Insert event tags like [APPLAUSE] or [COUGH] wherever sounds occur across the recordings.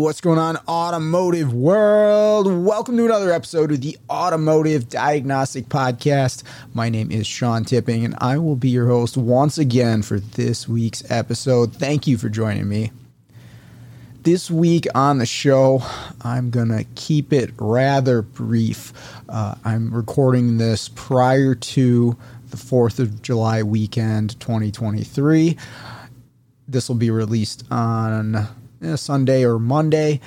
what's going on, automotive world? Welcome to another episode of the Automotive Diagnostic Podcast. My name is Sean Tipping, and I will be your host once again for this week's episode. Thank you for joining me. This week on the show, I'm going to keep it rather brief. Uh, I'm recording this prior to the 4th of July weekend 2023. This will be released on eh, Sunday or Monday,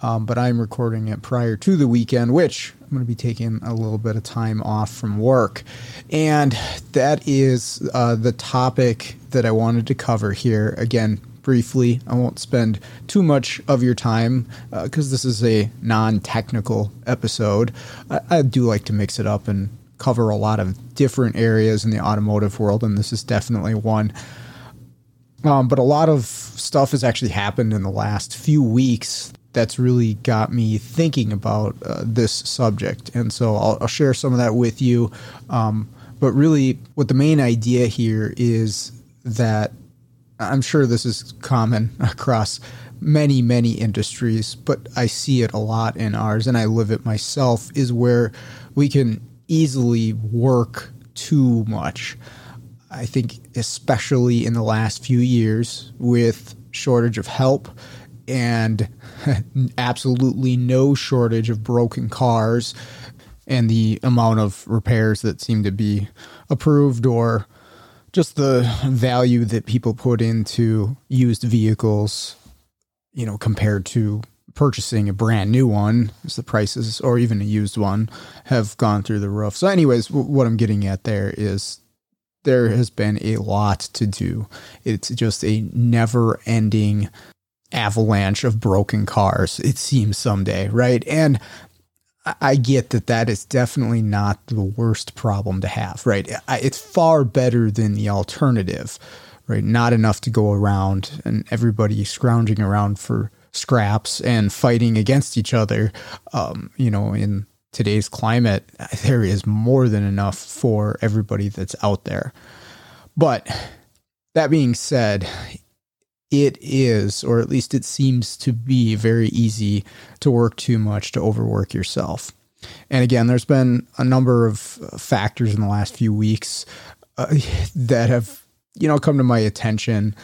um, but I'm recording it prior to the weekend, which I'm going to be taking a little bit of time off from work. And that is uh, the topic that I wanted to cover here. Again, briefly, I won't spend too much of your time because uh, this is a non technical episode. I, I do like to mix it up and cover a lot of different areas in the automotive world, and this is definitely one. Um, but a lot of stuff has actually happened in the last few weeks that's really got me thinking about uh, this subject. And so I'll, I'll, share some of that with you. Um, but really, what the main idea here is that I'm sure this is common [LAUGHS] across many, many industries, but I see it a lot in ours, and I live it myself, is where we can easily work too much. I think, especially in the last few years, with shortage of help and [LAUGHS] absolutely no shortage of broken cars and the amount of repairs that seem to be approved or just the value that people put into used vehicles, you know, compared to purchasing a brand new one, as the prices, or even a used one, have gone through the roof. So, anyways, what I'm getting at there is there has been a lot to do. It's just a never ending avalanche of broken cars, it seems someday, right? And I get that that is definitely not the worst problem to have, right? It's far better than the alternative, right? Not enough to go around and everybody scrounging around for scraps and fighting against each other. Um, you know, in today's climate, there is more than enough for everybody that's out there. But that being said, it is, or at least it seems to be, very easy to work too much, to overwork yourself. And again, there's been a number of factors in the last few weeks uh, that have, you know, come to my attention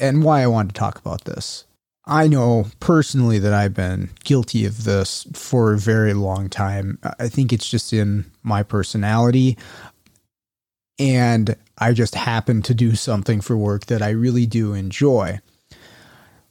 and why I wanted to talk about this. I know personally that I've been guilty of this for a very long time. I think it's just in my personality. And I just happen to do [LAUGHS] something for work that I really do enjoy.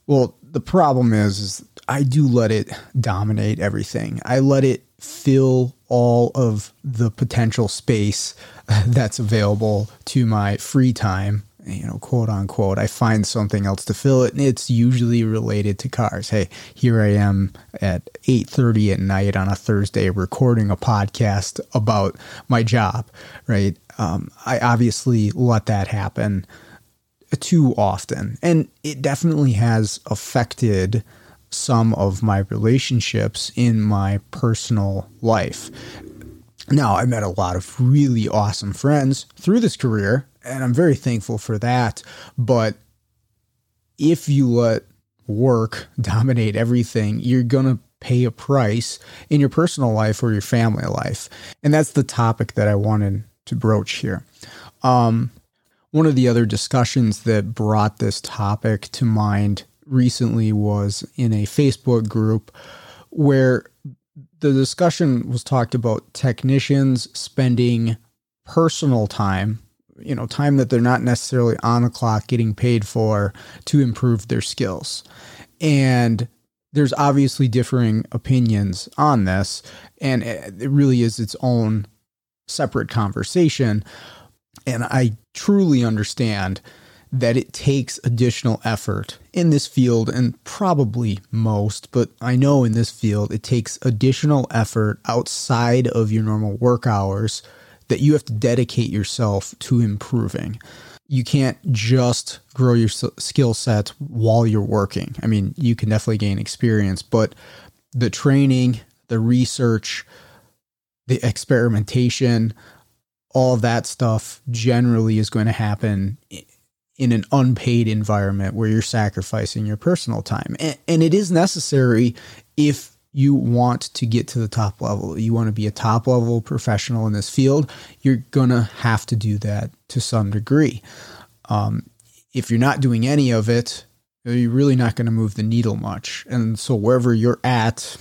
Well, the problem is, is I do let it dominate everything. I let it fill all of the potential space [LAUGHS] that's available to my free time you know, quote unquote, I find something else to fill it, and it's usually related to cars. Hey, here I am at eight thirty at night on a Thursday recording a podcast about my job. Right? Um, I obviously let that happen too often, and it definitely has affected some of my relationships in my personal life. Now, I met a lot of really awesome friends through this career, and I'm very thankful for that. But if you let work [LAUGHS] dominate everything, you're going to pay a price in your personal life or your family life. And that's the topic that I wanted to broach here. Um, one of the other discussions that brought this topic to mind recently was in a Facebook group where the discussion was talked about technicians spending personal time you know time that they're not necessarily on the clock getting paid for to improve their skills. And there's obviously differing opinions on this and it really is its own separate conversation. And i truly understand that it takes additional effort in this field and probably most, but I know in this field it takes additional effort outside of your normal work hours that you have to dedicate yourself to improving. You can't just grow your skill set while you're working. I mean, you can definitely gain experience, but the training, the research, the experimentation, all that stuff generally is going to happen in an unpaid environment where you're sacrificing your personal time. And, and, it is necessary if you want to get to the top level. You want to be a top level professional in this field, you're going to have to do that to some degree. Um, if you're not doing any of it, you're really not going to move the needle much. And so wherever you're at,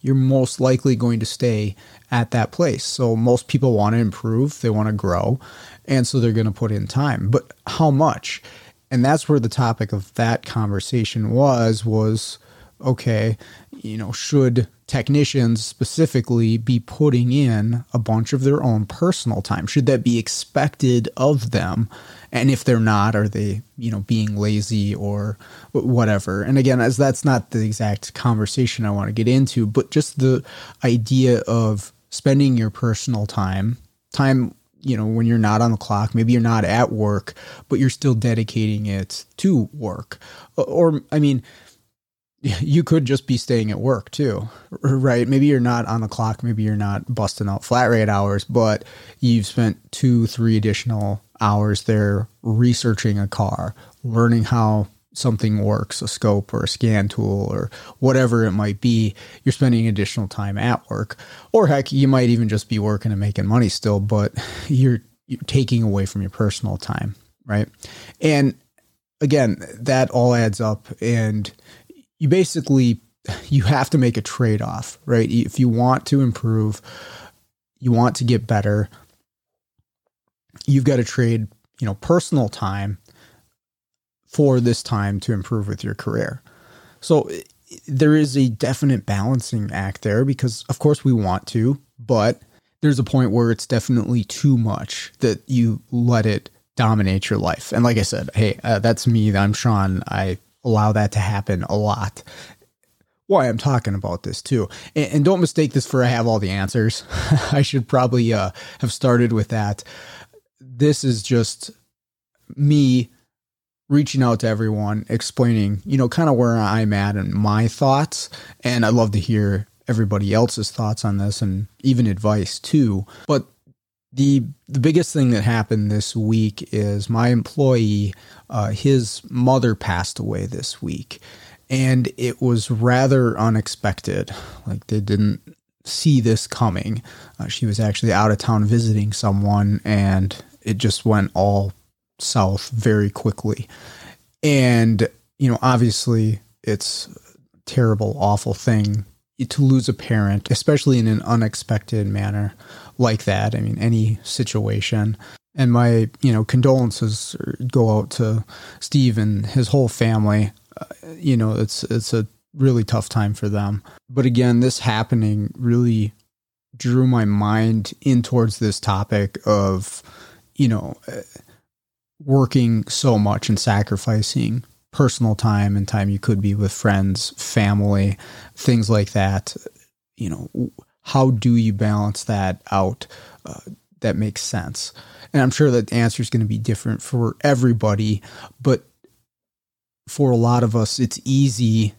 you're most likely going to stay at that place. So most people want to improve, they want to grow, and so they're going to put in time. But how much? And that's where the topic of that conversation was was okay, you know, should technicians specifically be putting in a bunch of their own personal time? Should that be expected of them? And if they're not, are they, you know, being lazy or whatever? And again, as that's not the exact conversation I want to get into, but just the idea of spending your personal time, time you know when you're not on the clock maybe you're not at work but you're still dedicating it to work or i mean you could just be staying at work too, right? Maybe you're not on the clock, maybe you're not busting out flat rate hours, but you've spent two, three additional hours there researching a car, learning how something works, a scope or a scan tool or whatever it might be. You're spending additional time at work, or heck, you might even just be working and making money still, but you're, you're taking away from your personal time, right? And again, that all adds up and you basically you have to make a trade-off, right? If you want to improve, you want to get better, you've got to trade, you know, personal time for this time to improve with your career. So there is a definite balancing act there because of course we want to, but there's a point where it's definitely too much that you let it dominate your life. And like I said, hey, uh, that's me. I'm Sean. I allow that to happen a lot. Why I'm talking about this too, and, and don't mistake this for I have all the answers. [LAUGHS] I should probably uh, have started with that. This is just me reaching out to everyone, explaining, you know, kind of where I'm at and my thoughts. And I'd love to hear everybody else's thoughts on this and even advice too. But the the biggest thing that happened this week is my employee, uh, his mother passed away this week, and it was rather unexpected. Like they didn't see this coming. Uh, she was actually out of town visiting someone, and it just went all south very quickly. And you know, obviously, it's a terrible, awful thing to lose a parent, especially in an unexpected manner like that. I mean, any situation. And my, you know, condolences go out to Steve and his whole family. Uh, you know, it's it's a really tough time for them. But again, this happening really drew my mind in towards this topic of, you know, uh, working so much and sacrificing personal time and time you could be with friends, family, things like that. You know, how do you balance that out uh, that makes sense? And I'm sure that the answer is going to be different for everybody, but for a lot of us, it's easy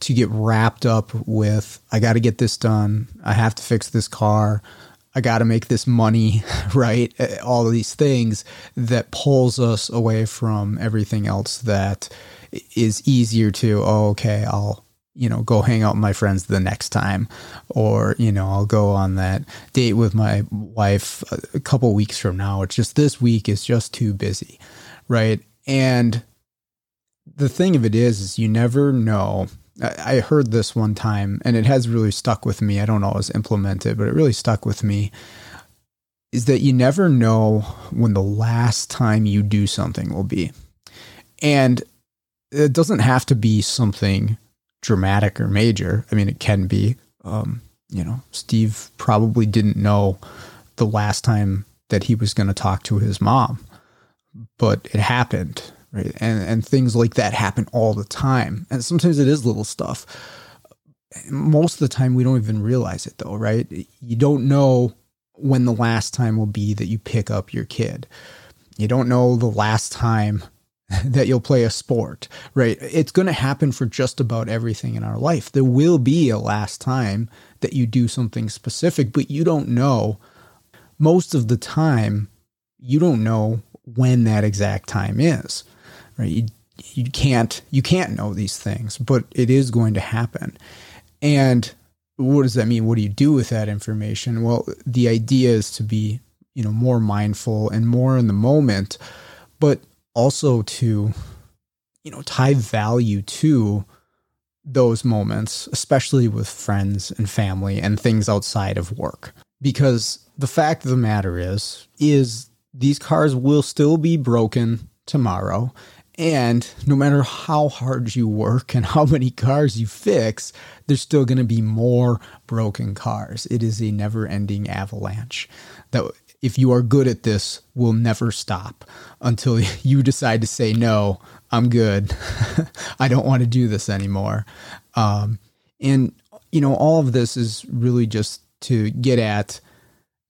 to get wrapped up with I got to get this done. I have to fix this car. I got to make this money, [LAUGHS] right? All these things that pulls us away from everything else that is easier to, oh, okay, I'll, you know, go hang out with my friends the next time. Or, you know, I'll go on that date with my wife a couple weeks from now. It's just this week is just too busy, right? And the thing of it is, is you never know I heard this one time and it has really stuck with me. I don't always implement it, but it really stuck with me. Is that you never know when the last time you do something will be. And it doesn't have to be something dramatic or major. I mean, it can be. Um, you know, Steve probably didn't know the last time that he was going to talk to his mom, but it happened right? And and things like that happen all the time. And sometimes it is little stuff. Most of the time we don't even realize it though, right? You don't know when the last time will be that you pick up your kid. You don't know the last time [LAUGHS] that you'll play a sport, right? It's going to happen for just about everything in our life. There will be a last time that you do something specific, but you don't know. Most of the time, you don't know when that exact time is, right? You, you can't you can't know these things, but it is going to happen. And what does that mean? What do you do with that information? Well, the idea is to be, you know, more mindful and more in the moment, but also to, you know, tie value to those moments, especially with friends and family and things outside of work. Because the fact of the matter is, is these cars will still be broken tomorrow. And no matter how hard you work and how many cars you fix, there's still going to be more broken cars. It is a never ending avalanche that if you are good at this will never stop until [LAUGHS] you decide to say, no, I'm good. [LAUGHS] I don't want to do this anymore. Um, and, you know, all of this is really just to get at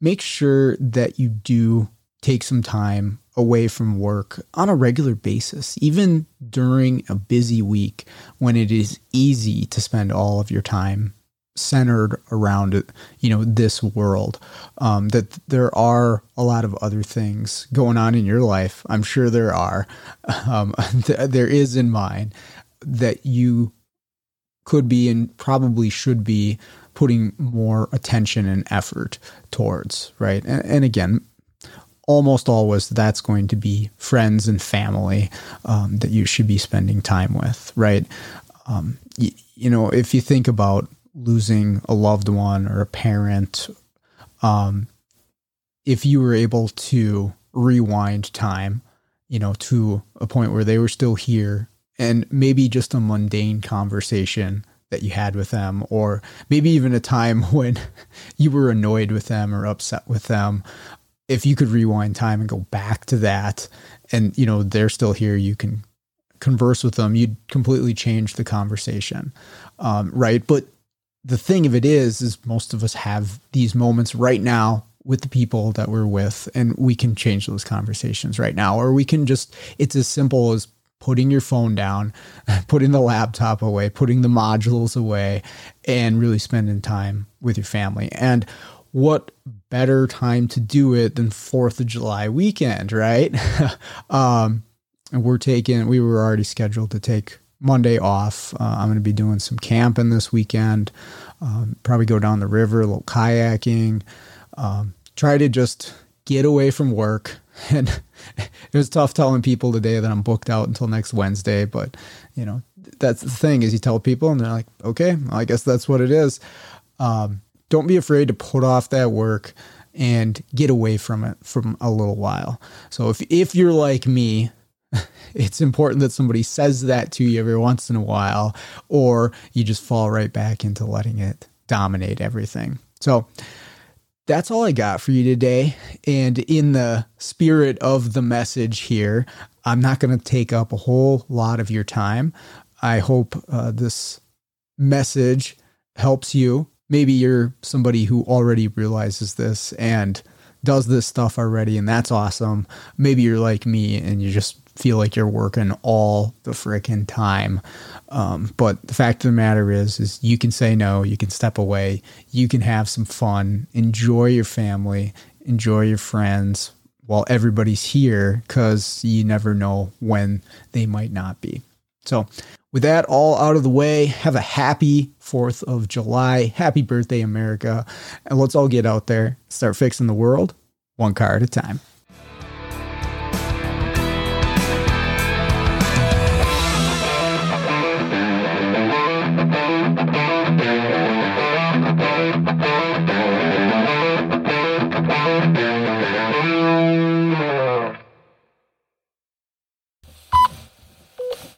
make sure that you do take some time away from work on a regular basis, even during a busy week when it is easy to spend all of your time centered around you know this world um, that there are a lot of other things going on in your life. I'm sure there are. [LAUGHS] Um, there is in mine that you could be and probably should be putting more attention and effort towards right? And, and again almost always that's going to be friends and family um, that you should be spending time with, right? Um, you, you know, if you think about losing a loved one or a parent, um, if you were able to rewind time, you know, to a point where they were still here and maybe just a mundane conversation that you had with them, or maybe even a time [LAUGHS] when you were annoyed with them or upset with them, if you could rewind time and go back to that and you know they're still here you can converse with them you'd completely change the conversation um, right? But the thing of it is is most of us have these moments right now with the people that we're with and we can change those conversations right now or we can just it's as simple as putting your phone down [LAUGHS] putting the laptop away putting the modules away and really spending time with your family and what better time to do it than Fourth of July weekend, right? [LAUGHS] um, and we're taking, we were already scheduled to take Monday off. Uh, I'm going to be doing some camping this weekend. Um, probably go down the river, a little kayaking. Um, try to just get away from work. [LAUGHS] And it was tough telling people today that I'm booked out until next Wednesday, but you know that's the thing is you tell people and they're like, okay, well, I guess that's what it is. Um, don't be afraid to put off that work and get away from it from a little while. So if if you're like me, [LAUGHS] it's important that somebody says that to you every once in a while or you just fall right back into letting it dominate everything. So that's all I got for you today. And in the spirit of the message here, I'm not going to take up a whole lot of your time. I hope uh, this message helps you maybe you're somebody who already realizes this and does this stuff already, and that's awesome. Maybe you're like me and you just feel like you're working all the freaking time. Um, but the fact of the matter is, is you can say no, you can step away, you can have some fun, enjoy your family, enjoy your friends while everybody's here because you never know when they might not be. So with that all out of the way, have a happy 4th of July. Happy birthday, America. And let's all get out there, start fixing the world one car at a time.